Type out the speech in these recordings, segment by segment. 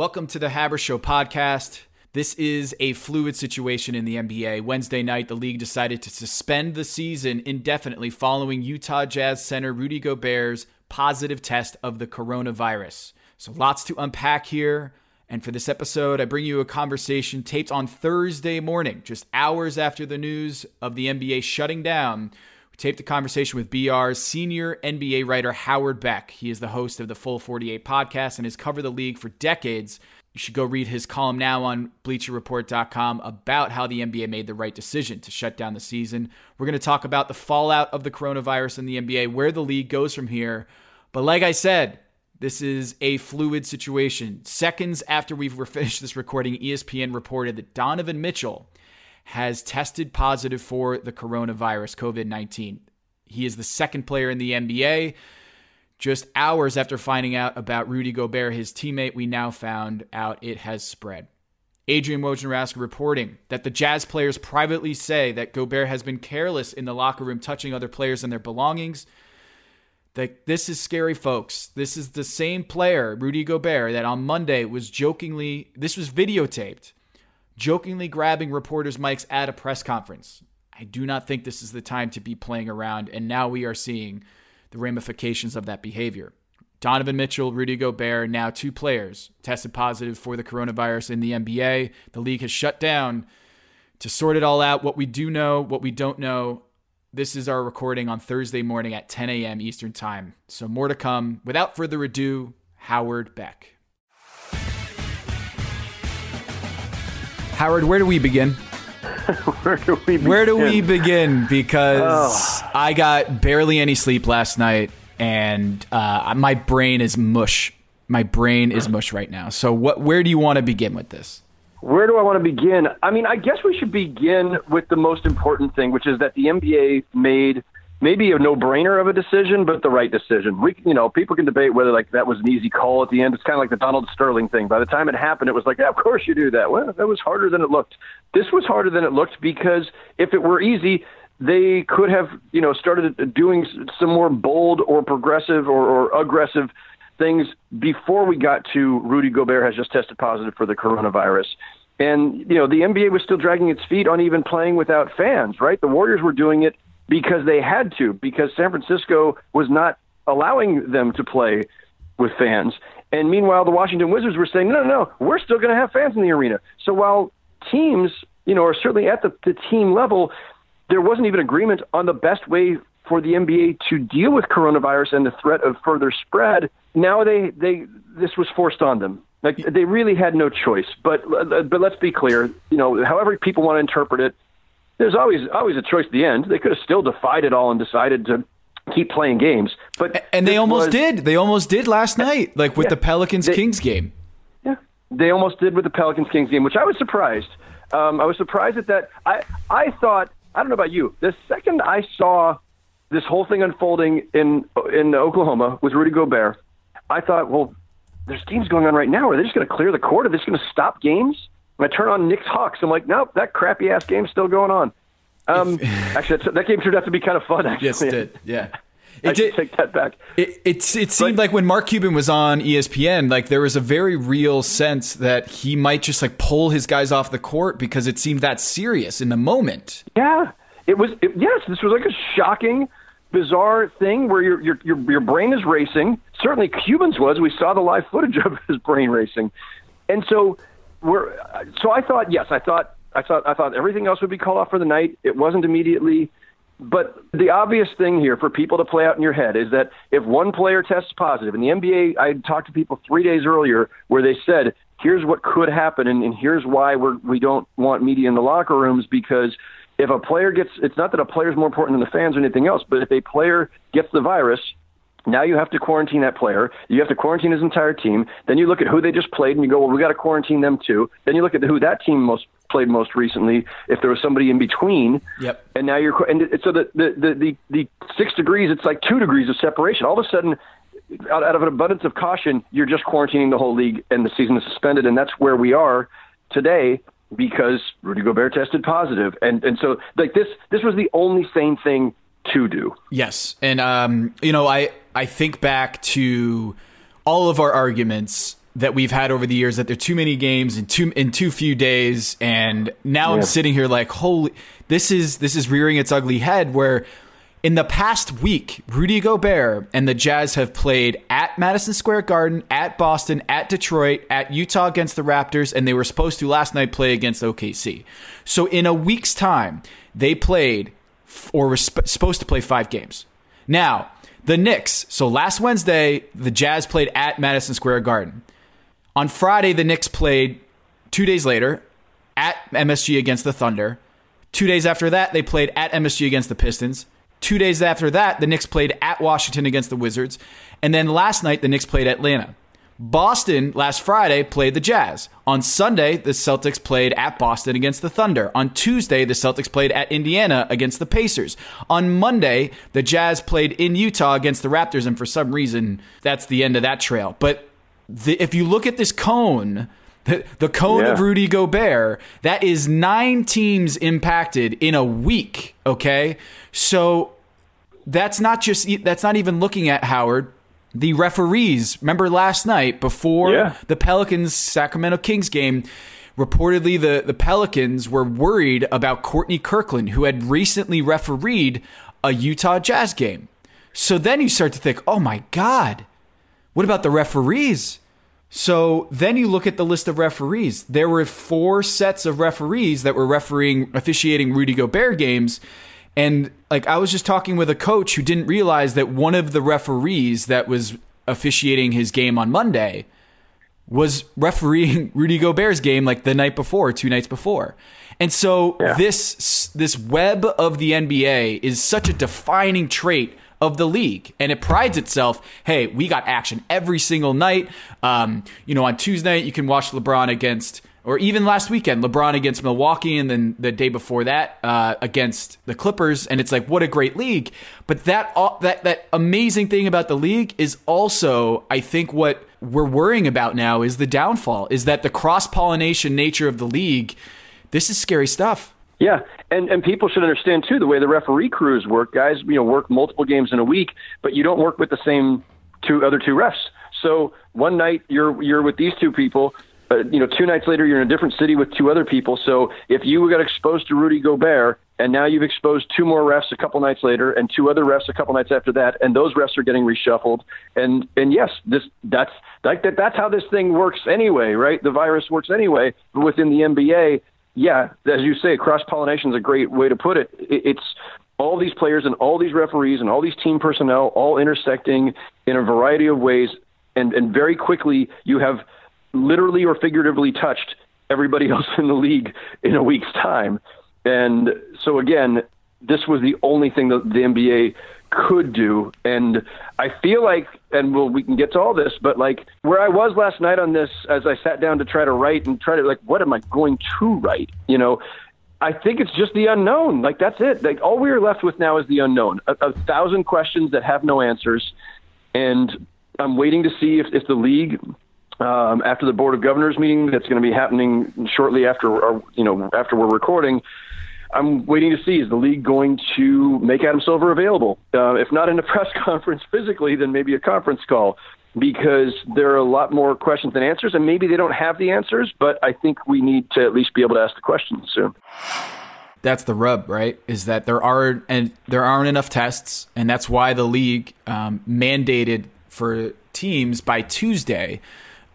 Welcome to the Haber Show podcast. This is a fluid situation in the NBA. Wednesday night, the league decided to suspend the season indefinitely following Utah Jazz center Rudy Gobert's positive test of the coronavirus. So, lots to unpack here. And for this episode, I bring you a conversation taped on Thursday morning, just hours after the news of the NBA shutting down. Taped a conversation with BR's senior NBA writer Howard Beck. He is the host of the Full 48 podcast and has covered the league for decades. You should go read his column now on BleacherReport.com about how the NBA made the right decision to shut down the season. We're going to talk about the fallout of the coronavirus in the NBA, where the league goes from here. But like I said, this is a fluid situation. Seconds after we've finished this recording, ESPN reported that Donovan Mitchell has tested positive for the coronavirus, COVID 19. He is the second player in the NBA. Just hours after finding out about Rudy Gobert, his teammate, we now found out it has spread. Adrian Wojnarowski reporting that the Jazz players privately say that Gobert has been careless in the locker room, touching other players and their belongings. That this is scary, folks. This is the same player, Rudy Gobert, that on Monday was jokingly, this was videotaped, jokingly grabbing reporters' mics at a press conference. I do not think this is the time to be playing around, and now we are seeing the ramifications of that behavior. Donovan Mitchell, Rudy Gobert, now two players tested positive for the coronavirus in the NBA. The league has shut down to sort it all out. What we do know, what we don't know. This is our recording on Thursday morning at 10 a.m. Eastern Time. So more to come. Without further ado, Howard Beck. Howard, where do we begin? where do we begin? Where do we begin? Because oh. I got barely any sleep last night, and uh, my brain is mush. My brain is mush right now. So, what? Where do you want to begin with this? Where do I want to begin? I mean, I guess we should begin with the most important thing, which is that the NBA made maybe a no-brainer of a decision, but the right decision. We, you know, people can debate whether like that was an easy call at the end. It's kind of like the Donald Sterling thing. By the time it happened, it was like, yeah, of course you do that. Well, that was harder than it looked. This was harder than it looked because if it were easy, they could have, you know, started doing some more bold or progressive or, or aggressive things before we got to Rudy Gobert has just tested positive for the coronavirus. And, you know, the NBA was still dragging its feet on even playing without fans, right? The Warriors were doing it because they had to, because San Francisco was not allowing them to play with fans. And meanwhile, the Washington Wizards were saying, no, no, no, we're still going to have fans in the arena. So while teams, you know, are certainly at the, the team level, there wasn't even agreement on the best way for the NBA to deal with coronavirus and the threat of further spread. Now they, they this was forced on them. Like they really had no choice. But but let's be clear. You know, however people want to interpret it, there's always always a choice at the end. They could have still defied it all and decided to keep playing games. But and they almost was, did. They almost did last night, like with yeah, the Pelicans Kings game. Yeah, they almost did with the Pelicans Kings game, which I was surprised. Um, I was surprised at that. I I thought I don't know about you. The second I saw this whole thing unfolding in in Oklahoma with Rudy Gobert, I thought, well, there's games going on right now. Are they just going to clear the court? Are they just going to stop games? I turn on Knicks Hawks. I'm like, nope, that crappy ass game's still going on. Um, actually, that game turned out to be kind of fun. Actually, yes, it did. Yeah. It I did take that back. It it, it seemed but, like when Mark Cuban was on ESPN, like there was a very real sense that he might just like pull his guys off the court because it seemed that serious in the moment. Yeah, it was. It, yes, this was like a shocking, bizarre thing where your your your your brain is racing. Certainly, Cuban's was. We saw the live footage of his brain racing, and so we're so I thought yes, I thought I thought I thought everything else would be called off for the night. It wasn't immediately. But the obvious thing here for people to play out in your head is that if one player tests positive, in the NBA, I talked to people three days earlier where they said, here's what could happen, and, and here's why we're, we don't want media in the locker rooms because if a player gets, it's not that a player is more important than the fans or anything else, but if a player gets the virus, now you have to quarantine that player. You have to quarantine his entire team. Then you look at who they just played and you go, well, we got to quarantine them too. Then you look at who that team most played most recently. If there was somebody in between, yep. And now you're and so the the the the, the six degrees, it's like two degrees of separation. All of a sudden, out, out of an abundance of caution, you're just quarantining the whole league and the season is suspended, and that's where we are today because Rudy Gobert tested positive, and and so like this this was the only sane thing to do. Yes, and um, you know, I I think back to all of our arguments that we've had over the years that there are too many games in too in too few days and now yeah. I'm sitting here like holy this is this is rearing its ugly head where in the past week, Rudy Gobert and the Jazz have played at Madison Square Garden, at Boston, at Detroit, at Utah against the Raptors, and they were supposed to last night play against OKC. So in a week's time, they played or were sp- supposed to play five games. Now, the Knicks. So last Wednesday, the Jazz played at Madison Square Garden. On Friday, the Knicks played two days later at MSG against the Thunder. Two days after that, they played at MSG against the Pistons. Two days after that, the Knicks played at Washington against the Wizards. And then last night, the Knicks played Atlanta. Boston last Friday played the Jazz. On Sunday, the Celtics played at Boston against the Thunder. On Tuesday, the Celtics played at Indiana against the Pacers. On Monday, the Jazz played in Utah against the Raptors, and for some reason, that's the end of that trail. But the, if you look at this cone, the, the cone yeah. of Rudy Gobert, that is nine teams impacted in a week. Okay. So that's not just, that's not even looking at Howard. The referees, remember last night before yeah. the Pelicans Sacramento Kings game, reportedly the, the Pelicans were worried about Courtney Kirkland, who had recently refereed a Utah Jazz game. So then you start to think, oh my God, what about the referees? So then you look at the list of referees. There were four sets of referees that were refereeing, officiating Rudy Gobert games. And like I was just talking with a coach who didn't realize that one of the referees that was officiating his game on Monday was refereeing Rudy Gobert's game like the night before, two nights before. And so yeah. this this web of the NBA is such a defining trait of the league. And it prides itself, hey, we got action every single night. Um, you know, on Tuesday, you can watch LeBron against, or even last weekend, LeBron against Milwaukee, and then the day before that uh, against the Clippers. And it's like, what a great league. But that, that, that amazing thing about the league is also, I think, what we're worrying about now is the downfall, is that the cross pollination nature of the league. This is scary stuff. Yeah, and and people should understand too the way the referee crews work. Guys, you know, work multiple games in a week, but you don't work with the same two other two refs. So one night you're you're with these two people. Uh, you know, two nights later you're in a different city with two other people. So if you got exposed to Rudy Gobert and now you've exposed two more refs a couple nights later and two other refs a couple nights after that, and those refs are getting reshuffled. And and yes, this that's like that that's how this thing works anyway, right? The virus works anyway. But within the NBA, yeah, as you say, cross pollination is a great way to put it. It's all these players and all these referees and all these team personnel all intersecting in a variety of ways, and and very quickly you have literally or figuratively touched everybody else in the league in a week's time. And so again, this was the only thing that the NBA could do. And I feel like, and we'll, we can get to all this, but like where I was last night on this, as I sat down to try to write and try to like, what am I going to write? You know, I think it's just the unknown. Like that's it. Like all we are left with now is the unknown. A, a thousand questions that have no answers, and I'm waiting to see if, if the league, um, after the board of governors meeting that's going to be happening shortly after, our, you know, after we're recording, I'm waiting to see is the league going to make Adam Silver available? Uh, if not in a press conference physically, then maybe a conference call because there are a lot more questions than answers, and maybe they don't have the answers, but I think we need to at least be able to ask the questions soon. That's the rub, right? Is that there are and there aren't enough tests, and that's why the league um, mandated for teams by Tuesday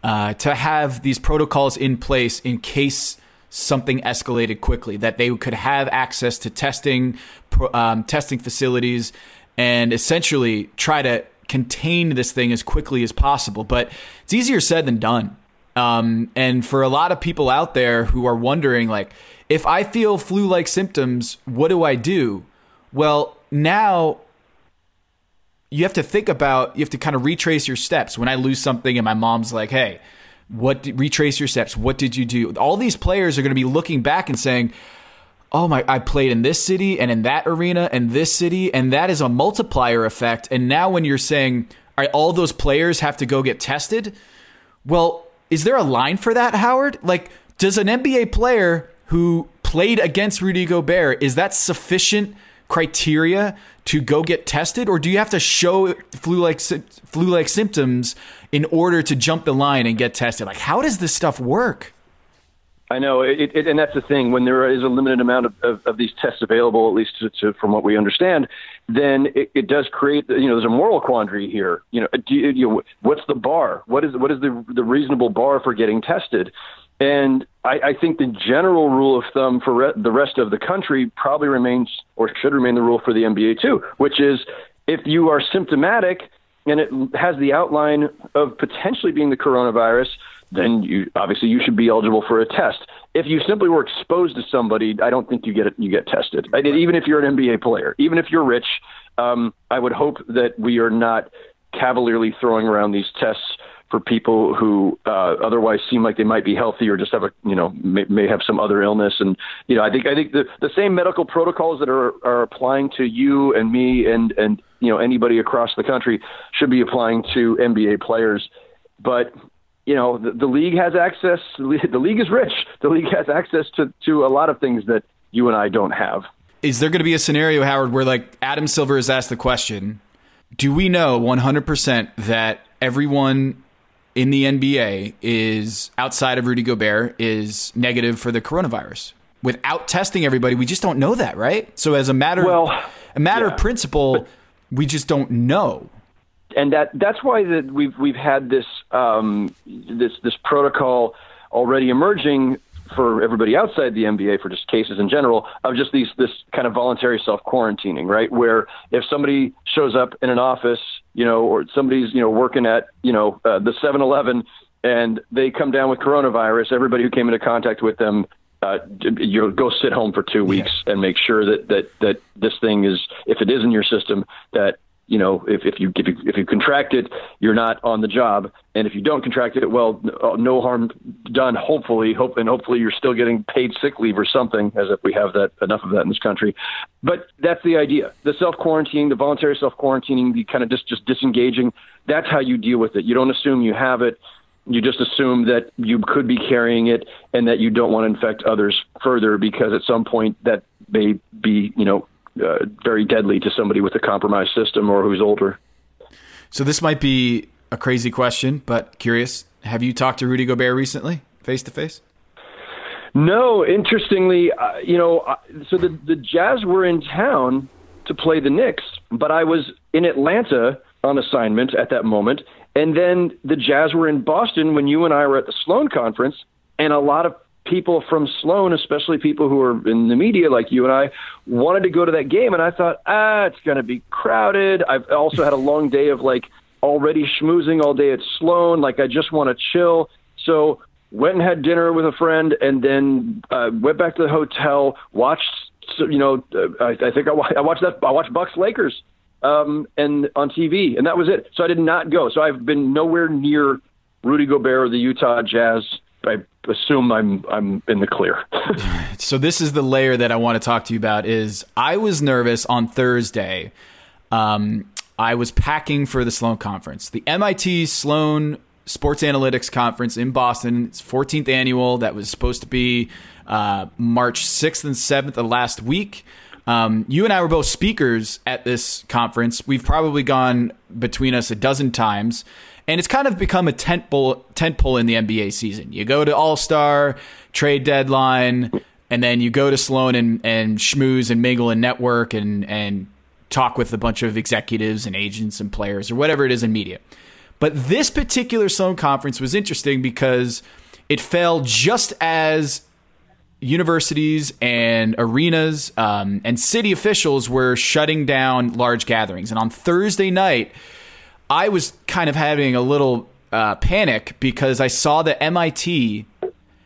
uh, to have these protocols in place in case something escalated quickly, that they could have access to testing, um, testing facilities, and essentially try to contain this thing as quickly as possible. But it's easier said than done. Um, and for a lot of people out there who are wondering, like, if I feel flu like symptoms, what do I do? Well, now you have to think about, you have to kind of retrace your steps. When I lose something and my mom's like, hey, what retrace your steps? What did you do? All these players are going to be looking back and saying, "Oh my, I played in this city and in that arena and this city, and that is a multiplier effect." And now when you're saying, "All right, all those players have to go get tested," well, is there a line for that, Howard? Like, does an NBA player who played against Rudy Gobert is that sufficient criteria to go get tested, or do you have to show flu-like flu-like symptoms in order to jump the line and get tested? Like, how does this stuff work? I know, it, it, and that's the thing. When there is a limited amount of, of, of these tests available, at least to, to, from what we understand, then it, it, does create. You know, there's a moral quandary here. You know, do you, know, what's the bar? What is what is the the reasonable bar for getting tested? And I, I think the general rule of thumb for re- the rest of the country probably remains, or should remain, the rule for the NBA too, which is if you are symptomatic and it has the outline of potentially being the coronavirus then you obviously you should be eligible for a test. If you simply were exposed to somebody, I don't think you get it, you get tested. I even if you're an NBA player, even if you're rich, um, I would hope that we are not cavalierly throwing around these tests for people who uh, otherwise seem like they might be healthy or just have a you know may, may have some other illness and you know I think I think the the same medical protocols that are are applying to you and me and and you know anybody across the country should be applying to NBA players but you know, the, the league has access. The league is rich. The league has access to to a lot of things that you and I don't have. Is there going to be a scenario, Howard, where like Adam Silver has asked the question? Do we know 100% that everyone in the NBA is outside of Rudy Gobert is negative for the coronavirus? Without testing everybody, we just don't know that, right? So as a matter well, a matter yeah, of principle, but, we just don't know and that that's why that we've we've had this um, this this protocol already emerging for everybody outside the NBA for just cases in general of just these this kind of voluntary self quarantining, right? Where if somebody shows up in an office, you know, or somebody's you know working at you know uh, the 7-Eleven and they come down with coronavirus, everybody who came into contact with them uh, you go sit home for two weeks yeah. and make sure that that that this thing is, if it is in your system, that you know, if, if you if you if you contract it, you're not on the job, and if you don't contract it, well, uh, no harm done. Hopefully, hope and hopefully you're still getting paid sick leave or something, as if we have that enough of that in this country. But that's the idea: the self quarantining, the voluntary self quarantining, the kind of just just disengaging. That's how you deal with it. You don't assume you have it. You just assume that you could be carrying it and that you don't want to infect others further because at some point that may be, you know, uh, very deadly to somebody with a compromised system or who's older. So this might be a crazy question, but curious. Have you talked to Rudy Gobert recently, face to face? No. Interestingly, uh, you know, uh, so the the Jazz were in town to play the Knicks, but I was in Atlanta on assignment at that moment, and then the Jazz were in Boston when you and I were at the Sloan conference, and a lot of people from Sloan, especially people who are in the media like you and I, wanted to go to that game. And I thought, ah, it's going to be crowded. I've also had a long day of like already schmoozing all day at Sloan. Like, I just want to chill. So, went and had dinner with a friend and then uh, went back to the hotel, watched, you know, uh, I, I think I, I watched that, I watched Bucks Lakers um, and on TV, and that was it. So I did not go. So I've been nowhere near Rudy Gobert or the Utah Jazz I assume I'm I'm in the clear. so this is the layer that I want to talk to you about. Is I was nervous on Thursday. Um, I was packing for the Sloan conference, the MIT Sloan Sports Analytics Conference in Boston. It's 14th annual. That was supposed to be uh, March 6th and 7th of last week. Um, you and I were both speakers at this conference. We've probably gone between us a dozen times and it's kind of become a tent pole, tent pole in the NBA season. You go to All Star, trade deadline, and then you go to Sloan and, and schmooze and mingle and network and, and talk with a bunch of executives and agents and players or whatever it is in media. But this particular Sloan conference was interesting because it fell just as universities and arenas um, and city officials were shutting down large gatherings. And on Thursday night, I was kind of having a little uh, panic because I saw that MIT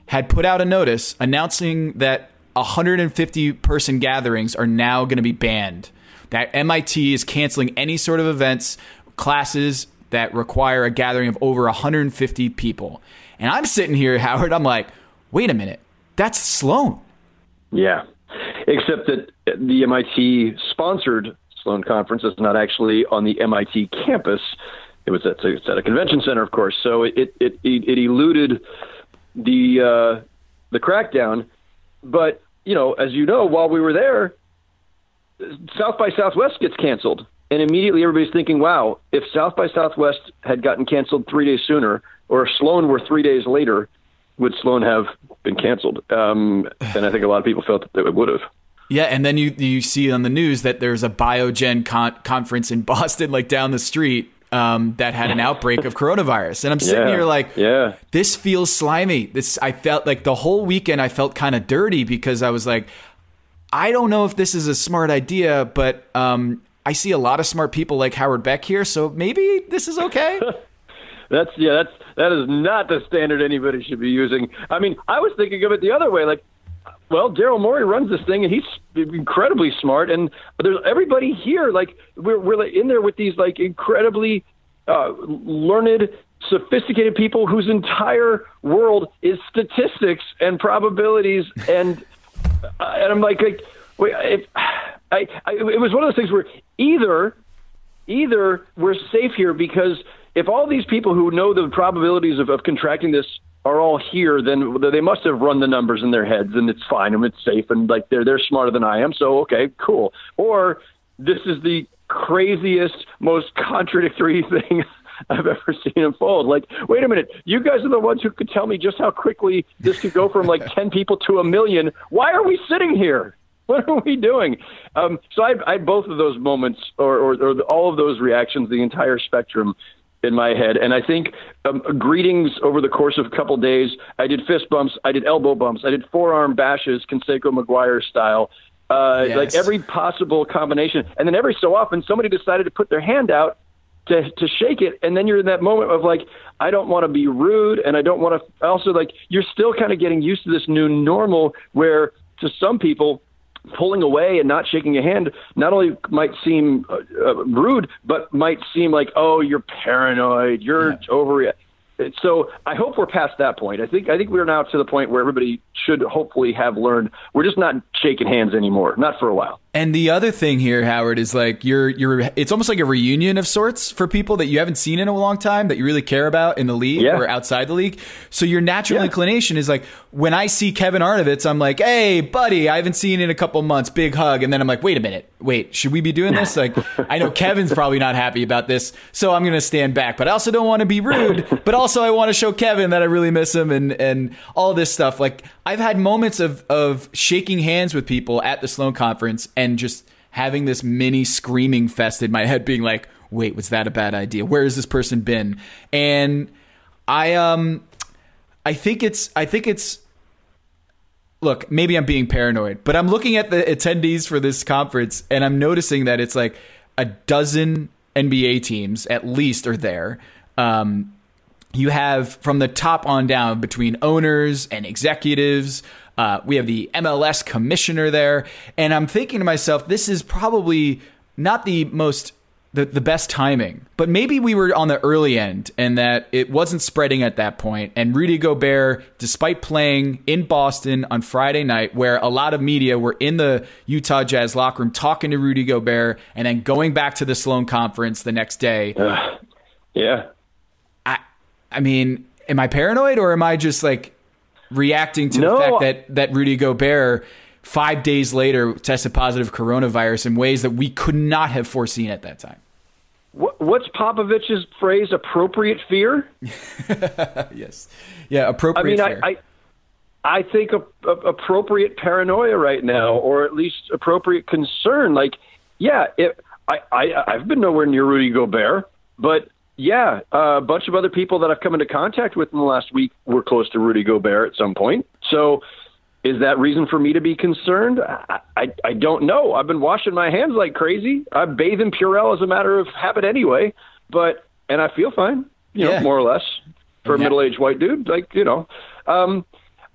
had put out a notice announcing that 150 person gatherings are now going to be banned. That MIT is canceling any sort of events, classes that require a gathering of over 150 people. And I'm sitting here, Howard, I'm like, wait a minute, that's Sloan. Yeah. Except that the MIT sponsored Sloan Conference is not actually on the MIT campus. It was at, it's at a convention center, of course. So it it it, it eluded the uh, the crackdown. But you know, as you know, while we were there, South by Southwest gets canceled, and immediately everybody's thinking, "Wow, if South by Southwest had gotten canceled three days sooner, or if Sloan were three days later, would Sloan have been canceled?" Um, and I think a lot of people felt that it would have. Yeah, and then you you see on the news that there's a Biogen con- conference in Boston, like down the street, um, that had an outbreak of coronavirus. And I'm sitting Yeah, here like, yeah. this feels slimy. This I felt like the whole weekend I felt kind of dirty because I was like, I don't know if this is a smart idea, but um, I see a lot of smart people like Howard Beck here, so maybe this is okay. That's yeah, that's that is not the standard anybody should be using. I mean, I was thinking of it the other way, like, well, Daryl Morey runs this thing, and he's incredibly smart, and there's everybody here, like, we're we're in there with these like incredibly uh, learned, sophisticated people whose entire world is statistics and probabilities, and uh, and I'm like, like, wait, if I, I, it was one of those things where either either we're safe here because if all these people who know the probabilities of, of contracting this are all here, then they must have run the numbers in their heads and it's fine and it's safe and like they're they're smarter than I am. So okay, cool. Or this is the craziest, most contradictory thing I've ever seen unfold. Like, wait a minute, you guys are the ones who could tell me just how quickly this could go from like ten people to a million. Why are we sitting here? What are we doing? Um, so I, I had both of those moments, or, or, or all of those reactions, the entire spectrum in my head. And I think um, greetings over the course of a couple days. I did fist bumps, I did elbow bumps, I did forearm bashes, Canseco McGwire style. Uh, Yes. Like every possible combination, and then every so often somebody decided to put their hand out to to shake it, and then you're in that moment of like, I don't want to be rude, and I don't want to. Also, like you're still kind of getting used to this new normal, where to some people, pulling away and not shaking a hand not only might seem uh, uh, rude, but might seem like, oh, you're paranoid, you're over. So I hope we're past that point. I think I think we're now to the point where everybody should hopefully have learned we're just not shaking hands anymore, not for a while. And the other thing here, Howard, is like you're you're it's almost like a reunion of sorts for people that you haven't seen in a long time that you really care about in the league Yeah. or outside the league. So your natural Yeah. inclination is like when I see Kevin Arnovitz, I'm like, hey, buddy, I haven't seen in a couple months, big hug. And then I'm like, wait a minute, wait, should we be doing this? Like, I know Kevin's probably not happy about this, so I'm gonna stand back. But I also don't want to be rude, but also I want to show Kevin that I really miss him and and all this stuff. Like I've had moments of of shaking hands with people at the Sloan conference and just having this mini screaming fest in my head being like wait was that a bad idea where has this person been and i um i think it's i think it's look maybe i'm being paranoid but i'm looking at the attendees for this conference and i'm noticing that it's like a dozen nba teams at least are there um you have from the top on down between owners and executives. Uh, we have the MLS commissioner there, and I'm thinking to myself, this is probably not the most the, the best timing, but maybe we were on the early end and that it wasn't spreading at that point. And Rudy Gobert, despite playing in Boston on Friday night, where a lot of media were in the Utah Jazz locker room talking to Rudy Gobert, and then going back to the Sloan conference the next day, Yeah. I mean, am I paranoid or am I just like reacting to No. the fact that that Rudy Gobert five days later tested positive coronavirus in ways that we could not have foreseen at that time? What's Popovich's phrase? Appropriate fear. Yes. Yeah, appropriate. I mean, fair. I, I, I think a, a, appropriate paranoia right now, or at least appropriate concern. Like, yeah, it, I, I, I've been nowhere near Rudy Gobert, but yeah, a bunch of other people that I've come into contact with in the last week were close to Rudy Gobert at some point. So, is that reason for me to be concerned? I, I, I don't know. I've been washing my hands like crazy. I bathe in Purell as a matter of habit anyway, but and I feel fine, you know, Yeah. more or less for a middle-aged white dude. Like you know, um,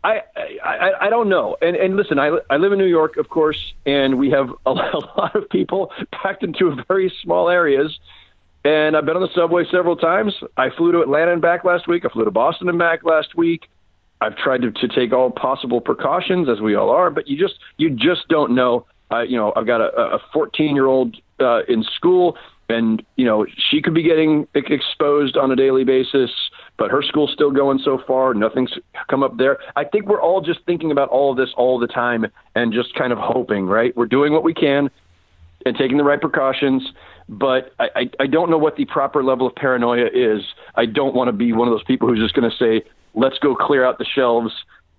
I, I I don't know. And and listen, I I live in New York, of course, and we have a, lot of people packed into very small areas. And I've been on the subway several times. I flew to Atlanta and back last week. I flew to Boston and back last week. I've tried to, to take all possible precautions, as we all are, but you just you just don't know. Uh, you know, I've got a 14 year old uh, in school, and you know she could be getting exposed on a daily basis, but her school's still going so far. Nothing's come up there. I think we're all just thinking about all of this all the time and just kind of hoping. Right, we're doing what we can. and taking the right precautions. But I, I, I don't know what the proper level of paranoia is. I don't want to be one of those people who's just going to say, let's go clear out the shelves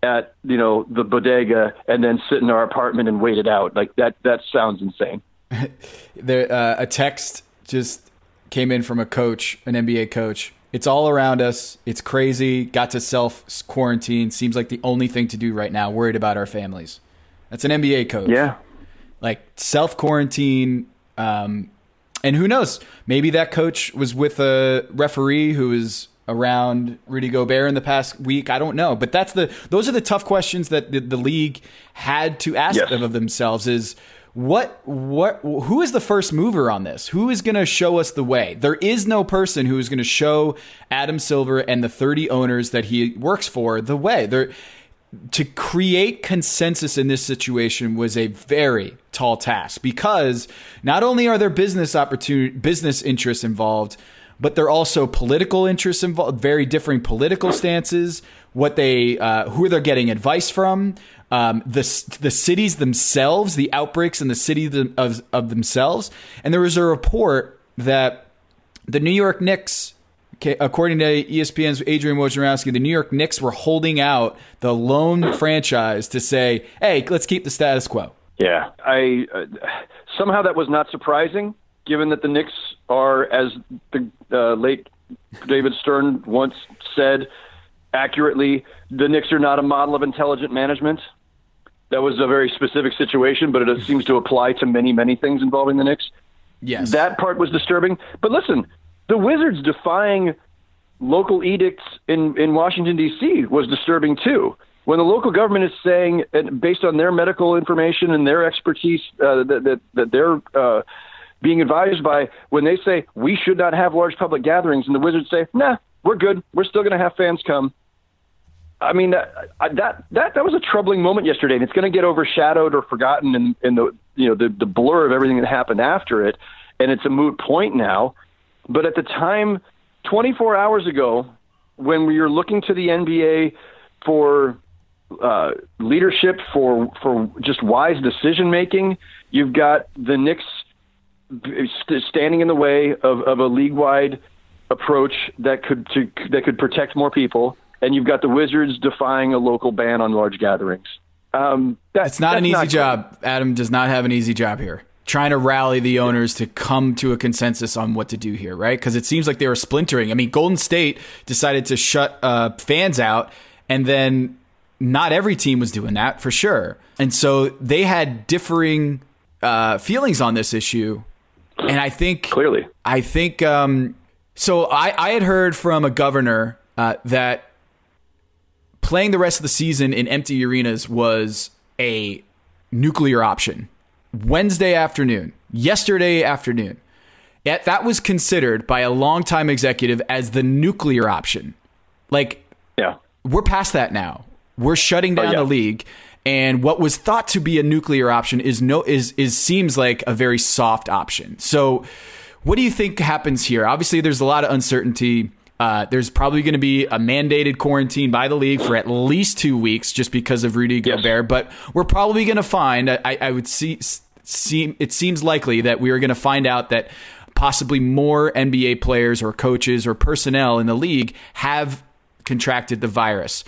at you know the bodega and then sit in our apartment and wait it out. Like that that sounds insane. there, uh, a text just came in from a coach, an NBA coach. It's all around us. It's crazy. Got to self quarantine. Seems like the only thing to do right now. Worried about our families. That's an NBA coach. Yeah. Like self quarantine. Um, and who knows? Maybe that coach was with a referee who is around Rudy Gobert in the past week. I don't know, but that's the those are the tough questions that the, the league had to ask yes. of themselves. Is what what who is the first mover on this? Who is going to show us the way? There is no person who is going to show Adam Silver and the 30 owners that he works for the way. There to create consensus in this situation was a very tall task because not only are there business opportunity business interests involved, but there are also political interests involved, very differing political stances, what they uh, who they're getting advice from, um, the the cities themselves, the outbreaks in the city of of themselves, and there was a report that the New York Knicks. Okay, according to ESPN's Adrian Wojnarowski, the New York Knicks were holding out the lone franchise to say, "Hey, let's keep the status quo." Yeah, I uh, somehow that was not surprising, given that the Knicks are, as the uh, late David Stern once said accurately, the Knicks are not a model of intelligent management that was a very specific situation, but it seems to apply to many, many things involving the Knicks. Yes. That part was disturbing. But listen, the Wizards defying local edicts in, in Washington, D.C. was disturbing too. When the local government is saying, based on their medical information and their expertise uh, that, that, that they're uh, being advised by, when they say we should not have large public gatherings, and the Wizards say, nah, we're good. We're still going to have fans come. I mean that that that that was a troubling moment yesterday, and it's going to get overshadowed or forgotten in, in the you know the the blur of everything that happened after it, and it's a moot point now. But at the time, 24 hours ago, when we were looking to the NBA for uh, leadership, for for just wise decision making, you've got the Knicks standing in the way of, of a league wide approach that could to, that could protect more people and you've got the Wizards defying a local ban on large gatherings. Um, that, it's not an easy not job. Adam does not have an easy job here. Trying to rally the owners to come to a consensus on what to do here, right? Because it seems like they were splintering. I mean, Golden State decided to shut uh, fans out, and then not every team was doing that for sure. And so they had differing uh, feelings on this issue. And I think clearly, I think um, so. I, I had heard from a governor uh, that playing the rest of the season in empty arenas was a nuclear option. Wednesday afternoon, yesterday afternoon, Yet that was considered by a longtime executive as the nuclear option. Like, yeah, we're past that now. We're shutting down oh, yeah. the league, and what was thought to be a nuclear option is no is is seems like a very soft option. So, what do you think happens here? Obviously, there's a lot of uncertainty. Uh, there's probably going to be a mandated quarantine by the league for at least two weeks just because of Rudy yes. Gobert. But we're probably going to find, I, I would see, seem, it seems likely that we are going to find out that possibly more NBA players or coaches or personnel in the league have contracted the virus.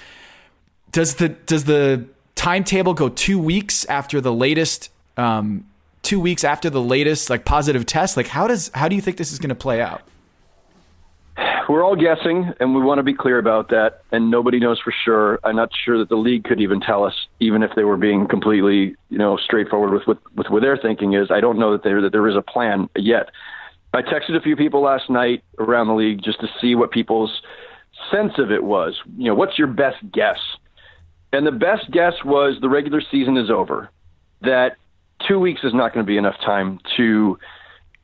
Does the does the timetable go two weeks after the latest? Um, two weeks after the latest like positive test. Like how does how do you think this is going to play out? We're all guessing, and we want to be clear about that. And nobody knows for sure. I'm not sure that the league could even tell us, even if they were being completely, you know, straightforward with with, with what their thinking is. I don't know that there that there is a plan yet. I texted a few people last night around the league just to see what people's sense of it was. You know, what's your best guess? And the best guess was the regular season is over. That two weeks is not going to be enough time to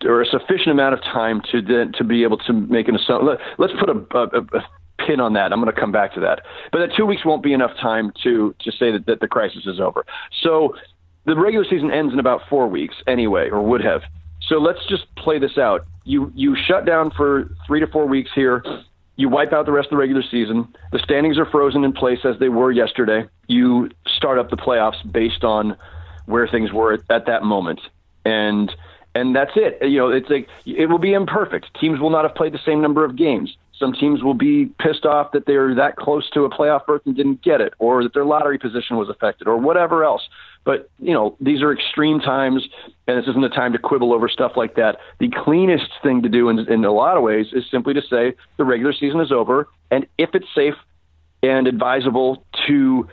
or a sufficient amount of time to to be able to make an assumption. Let, us put a, a, a pin on that. I'm going to come back to that. But that two weeks won't be enough time to to say that, that the crisis is over. So the regular season ends in about four weeks anyway, or would have. So let's just play this out. You you shut down for three to four weeks here. You wipe out the rest of the regular season. The standings are frozen in place as they were yesterday. You start up the playoffs based on where things were at, at that moment. And and that's it. You know, it's like it will be imperfect. Teams will not have played the same number of games. Some teams will be pissed off that they're that close to a playoff berth and didn't get it, or that their lottery position was affected, or whatever else. But you know, these are extreme times, and this isn't the time to quibble over stuff like that. The cleanest thing to do, in, in a lot of ways, is simply to say the regular season is over, and if it's safe and advisable to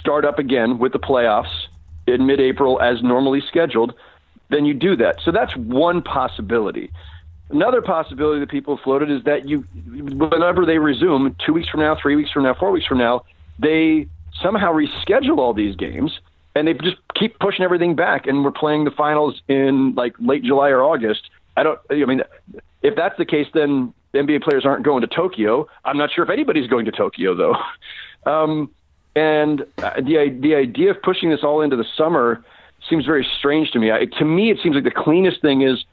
start up again with the playoffs in mid-April as normally scheduled, then you do that. So that's one possibility. Another possibility that people floated is that you, whenever they resume, two weeks from now, three weeks from now, four weeks from now, they somehow reschedule all these games and they just keep pushing everything back. And we're playing the finals in like late July or August. I don't. I mean, if that's the case, then the NBA players aren't going to Tokyo. I'm not sure if anybody's going to Tokyo though. Um, and uh, the the idea of pushing this all into the summer seems very strange to me. I, to me, it seems like the cleanest thing is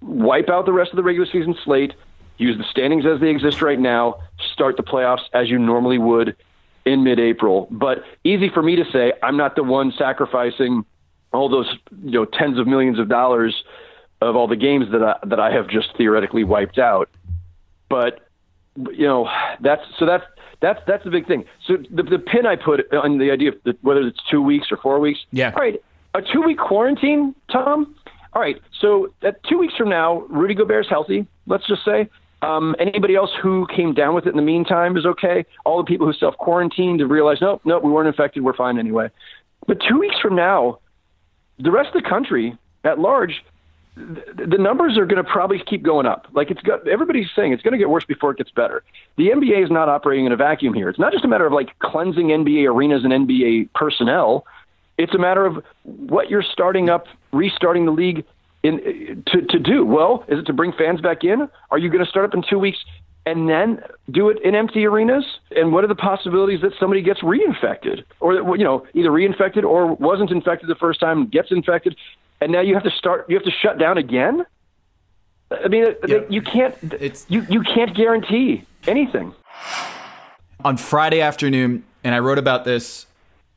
wipe out the rest of the regular season slate, use the standings as they exist right now, start the playoffs as you normally would in mid-April. But easy for me to say, I'm not the one sacrificing all those you know tens of millions of dollars of all the games that I, that I have just theoretically wiped out. But you know that's so that's that's that's the big thing. So the the pin I put on the idea of the, whether it's two weeks or four weeks. Yeah. All right a two week quarantine, Tom. All right, so that two weeks from now, Rudy Gobert's healthy. Let's just say. Um, anybody else who came down with it in the meantime is okay. All the people who self quarantined have realized, no, no, we weren't infected. We're fine anyway. But two weeks from now, the rest of the country at large, the numbers are going to probably keep going up. Like it's got everybody's saying it's going to get worse before it gets better. The NBA is not operating in a vacuum here. It's not just a matter of like cleansing NBA arenas and NBA personnel. It's a matter of what you're starting up, restarting the league in to to do. Well, is it to bring fans back in? Are you going to start up in two weeks and then do it in empty arenas? And what are the possibilities that somebody gets reinfected, or you know, either reinfected or wasn't infected the first time, gets infected, and now you have to start, you have to shut down again? I mean, yeah. you can't. It's, you you can't guarantee anything. On Friday afternoon, and I wrote about this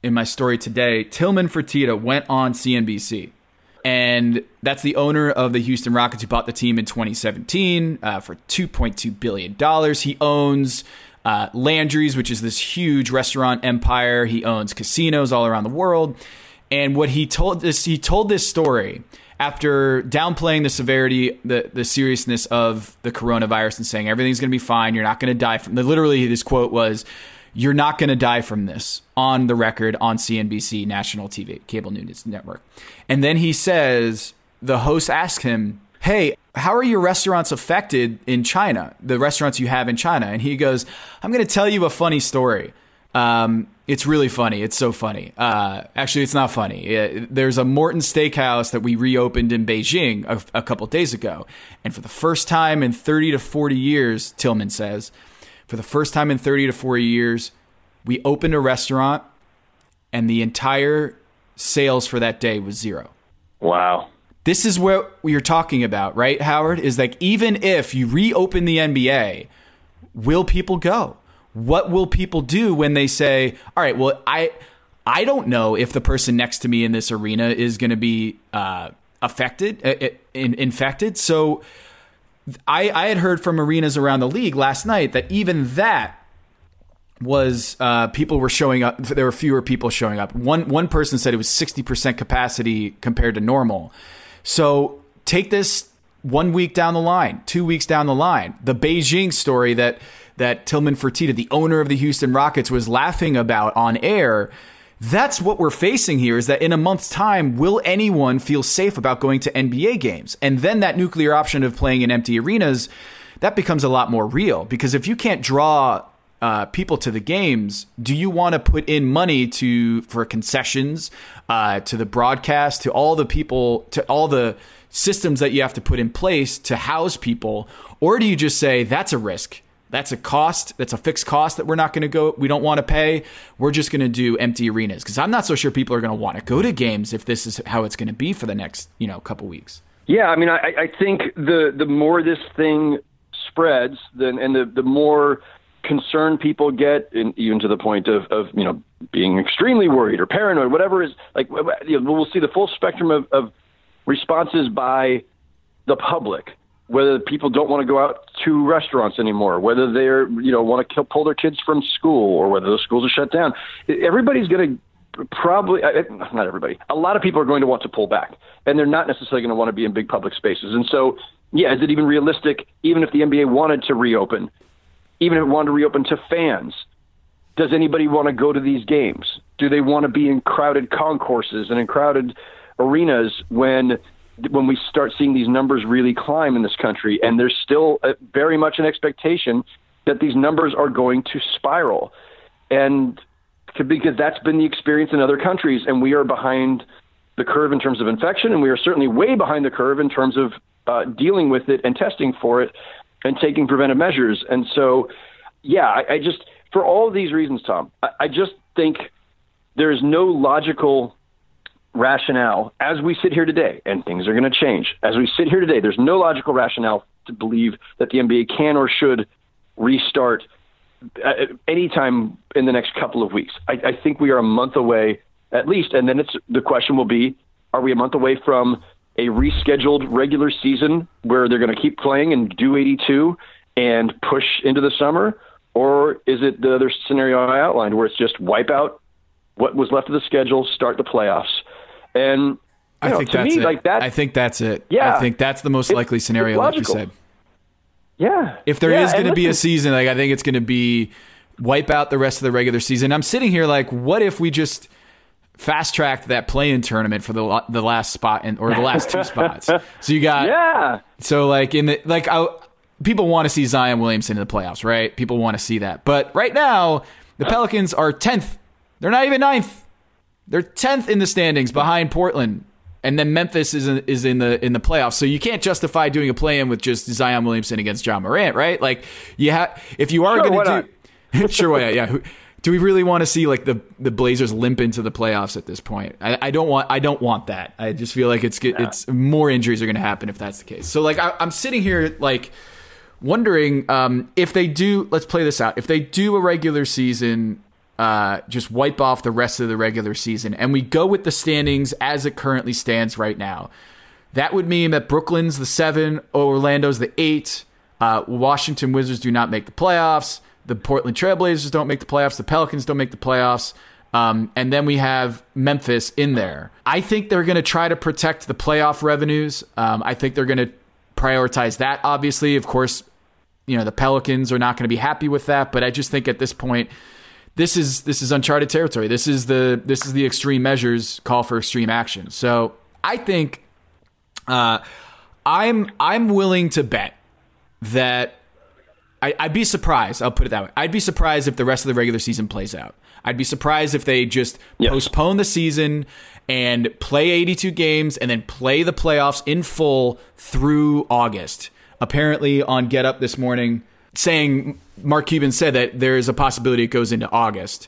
in my story today, Tillman Fertitta went on CNBC. And that's the owner of the Houston Rockets who bought the team in 2017 uh, for $2.2 billion. He owns uh, Landry's, which is this huge restaurant empire. He owns casinos all around the world. And what he told this, he told this story after downplaying the severity, the, the seriousness of the coronavirus and saying everything's going to be fine. You're not going to die from. Literally, this quote was, you're not going to die from this on the record on CNBC national TV, cable news network. And then he says, the host asked him, Hey, how are your restaurants affected in China? The restaurants you have in China? And he goes, I'm going to tell you a funny story. Um, it's really funny. It's so funny. Uh, actually, it's not funny. It, uh, there's a Morton Steakhouse that we reopened in Beijing a, a couple days ago. And for the first time in 30 to 40 years, Tillman says, for the first time in 30 to 40 years, we opened a restaurant and the entire sales for that day was zero. Wow. This is what you're talking about, right, Howard? Is like even if you reopen the NBA, will people go? What will people do when they say, "All right, well, I I don't know if the person next to me in this arena is going to be uh, affected, uh, in, infected." So I, I had heard from arenas around the league last night that even that was uh, people were showing up. There were fewer people showing up. One one person said it was sixty percent capacity compared to normal. So take this one week down the line, two weeks down the line. The Beijing story that that Tillman Fertitta, the owner of the Houston Rockets, was laughing about on air that's what we're facing here is that in a month's time, will anyone feel safe about going to NBA games? And then that nuclear option of playing in empty arenas, that becomes a lot more real because if you can't draw uh, people to the games, do you want to put in money to for concessions, uh, to the broadcast, to all the people, to all the systems that you have to put in place to house people, or do you just say that's a risk? That's a cost. That's a fixed cost that we're not going to go. We don't want to pay. We're just going to do empty arenas because I'm not so sure people are going to want to go to games if this is how it's going to be for the next you know couple weeks. Yeah, I mean, I, I think the the more this thing spreads, then and the the more concerned people get, even to the point of of you know being extremely worried or paranoid, whatever is like, you know, we'll see the full spectrum of, of responses by the public, whether people don't want to go out to restaurants anymore, whether they're you know want to pull their kids from school, or whether the schools are shut down. Everybody's going to probably not everybody. A lot of people are going to want to pull back, and they're not necessarily going to want to be in big public spaces. And so, yeah, is it even realistic? Even if the NBA wanted to reopen, even if it wanted to reopen to fans, does anybody want to go to these games? Do they want to be in crowded concourses and in crowded arenas when when we start seeing these numbers really climb in this country? And there's still a, very much an expectation that these numbers are going to spiral, and because that's been the experience in other countries, and we are behind the curve in terms of infection, and we are certainly way behind the curve in terms of uh, dealing with it and testing for it and taking preventive measures. And so, yeah, I, I just for all of these reasons, Tom, I, I just think there is no logical rationale as we sit here today, and things are going to change. As we sit here today, there's no logical rationale to believe that the NBA can or should restart uh, at any time in the next couple of weeks. I, I think we are a month away at least, and then it's the question will be: Are we a month away from a rescheduled regular season where they're going to keep playing and do 82 and push into the summer? Or is it the other scenario I outlined where it's just wipe out what was left of the schedule, start the playoffs? And I know, think to that's me, it. like that. I think that's it. Yeah, I think that's the most likely scenario, like you said. Yeah. If there yeah, is going to be a season, like I think it's going to be wipe out the rest of the regular season. I'm sitting here like, what if we just fast tracked that play-in tournament for the the last spot in, or the last two spots. So you got yeah. So like in the like I, people want to see Zion Williamson in the playoffs, right? People want to see that. But right now, the Pelicans are tenth. They're not even ninth. They're tenth in the standings behind Portland. And then Memphis is in, is in the in the playoffs, so you can't justify doing a play-in with just Zion Williamson against Ja Morant, right? Like you have, if you are sure, going to do, sure, why yeah, yeah do we really want to see like the the Blazers limp into the playoffs at this point? I, I don't want I don't want that. I just feel like it's it's more injuries are going to happen if that's the case. So like I, am sitting here like wondering um, if they do. Let's play this out. If they do a regular season, uh, just wipe off the rest of the regular season, and we go with the standings as it currently stands right now. That would mean that Brooklyn's the seven, Orlando's the eight. Uh, Washington Wizards do not make the playoffs. The Portland Trailblazers don't make the playoffs. The Pelicans don't make the playoffs. Um, and then we have Memphis in there. I think they're going to try to protect the playoff revenues. Um, I think they're going to prioritize that. Obviously, of course, you know the Pelicans are not going to be happy with that. But I just think at this point, this is this is uncharted territory. This is the this is the extreme measures call for extreme action. So I think uh, I'm I'm willing to bet that I, would be surprised. I'll put it that way. I'd be surprised if the rest of the regular season plays out. I'd be surprised if they just yes. postpone the season and play 82 games and then play the playoffs in full through August. Apparently, on Get Up this morning, saying Mark Cuban said that there is a possibility it goes into August,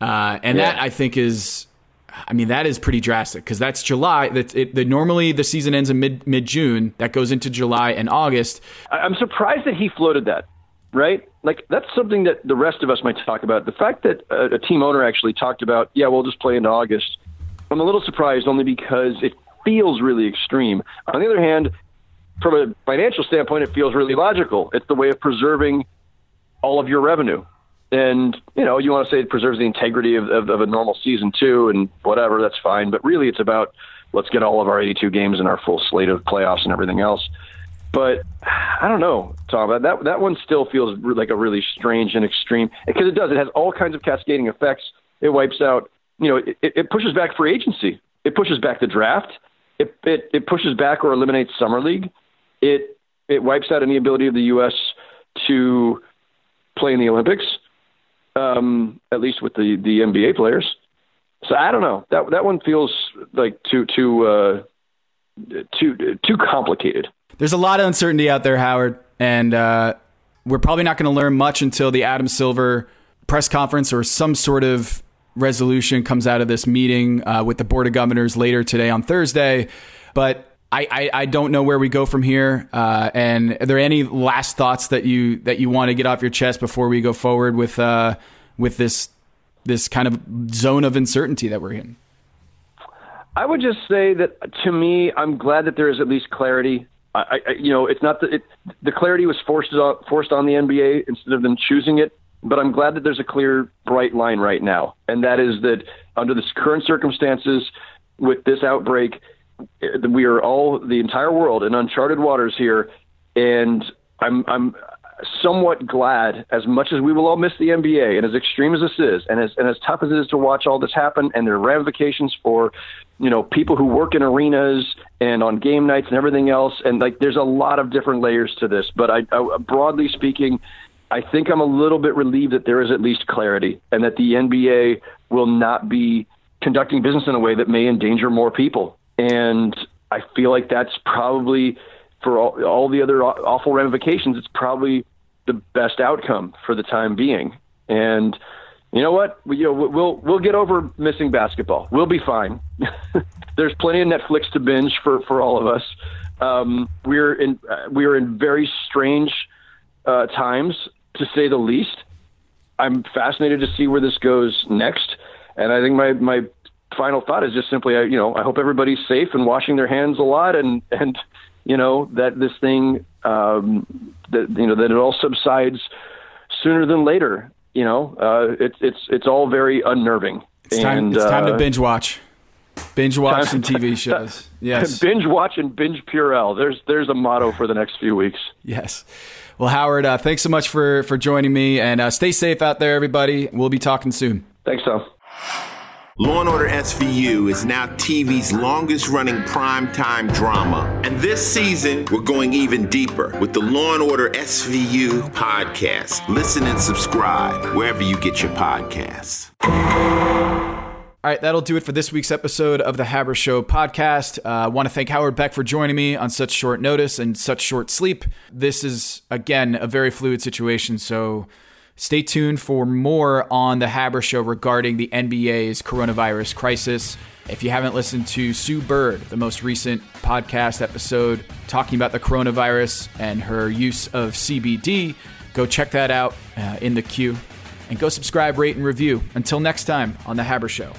uh, and yeah. that I think is, I mean, that is pretty drastic because that's July. That it, the, normally the season ends in mid mid June. That goes into July and August. I'm surprised that he floated that right? Like that's something that the rest of us might talk about. The fact that a, a team owner actually talked about, yeah, we'll just play into August. I'm a little surprised only because it feels really extreme. On the other hand, from a financial standpoint, it feels really logical. It's the way of preserving all of your revenue. And, you know, you want to say it preserves the integrity of, of, of a normal season too, and whatever, that's fine. But really, it's about let's get all of our 82 games and our full slate of playoffs and everything else. But I don't know, Tom. That that one still feels like a really strange and extreme because it does. It has all kinds of cascading effects. It wipes out. You know, it, it pushes back free agency. It pushes back the draft. It, it it pushes back or eliminates summer league. It it wipes out any ability of the U.S. to play in the Olympics. Um, at least with the the NBA players. So I don't know. That that one feels like too too uh, too too complicated there's a lot of uncertainty out there, Howard, and uh, we're probably not going to learn much until the Adam Silver press conference or some sort of resolution comes out of this meeting uh, with the Board of Governors later today on Thursday. But I, I, I don't know where we go from here. Uh, and are there any last thoughts that you that you want to get off your chest before we go forward with uh, with this this kind of zone of uncertainty that we're in? I would just say that to me, I'm glad that there is at least clarity. I, I you know, it's not that it, the clarity was forced on, forced on the NBA instead of them choosing it. But I'm glad that there's a clear, bright line right now, and that is that under the current circumstances, with this outbreak, eh, we are all the entire world in uncharted waters here, and I'm I'm somewhat glad, as much as we will all miss the NBA, and as extreme as this is, and as and as tough as it is to watch all this happen, and there are ramifications for, you know, people who work in arenas and on game nights and everything else, and like there's a lot of different layers to this. But I, I broadly speaking, I think I'm a little bit relieved that there is at least clarity, and that the NBA will not be conducting business in a way that may endanger more people. And I feel like that's probably for all, all the other awful ramifications, it's probably the best outcome for the time being. And you know what? We, you know, we'll we'll get over missing basketball. We'll be fine. There's plenty of Netflix to binge for for all of us. Um, we're in uh, we're in very strange uh, times, to say the least. I'm fascinated to see where this goes next, and I think my my final thought is just simply, you know, I hope everybody's safe and washing their hands a lot, and and you know that this thing um, that you know that it all subsides sooner than later. You know, uh, it's it's it's all very unnerving. It's time, and, it's time uh, to binge watch. Binge watch some TV shows. Yes. binge watch and binge Purell. There's there's a motto for the next few weeks. Yes. Well, Howard, uh, thanks so much for for joining me, and uh, stay safe out there, everybody. We'll be talking soon. Thanks, Tom. Law and Order SVU is now TV's longest running primetime drama. And this season, we're going even deeper with the Law and Order SVU podcast. Listen and subscribe wherever you get your podcasts. All right, that'll do it for this week's episode of the Haber Show podcast. Uh, I want to thank Howard Beck for joining me on such short notice and such short sleep. This is, again, a very fluid situation, so Stay tuned for more on the Haber Show regarding the NBA's coronavirus crisis. If you haven't listened to Sue Bird, the most recent podcast episode talking about the coronavirus and her use of CBD, go check that out uh, in the queue and go subscribe, rate, and review. Until next time on The Haber Show.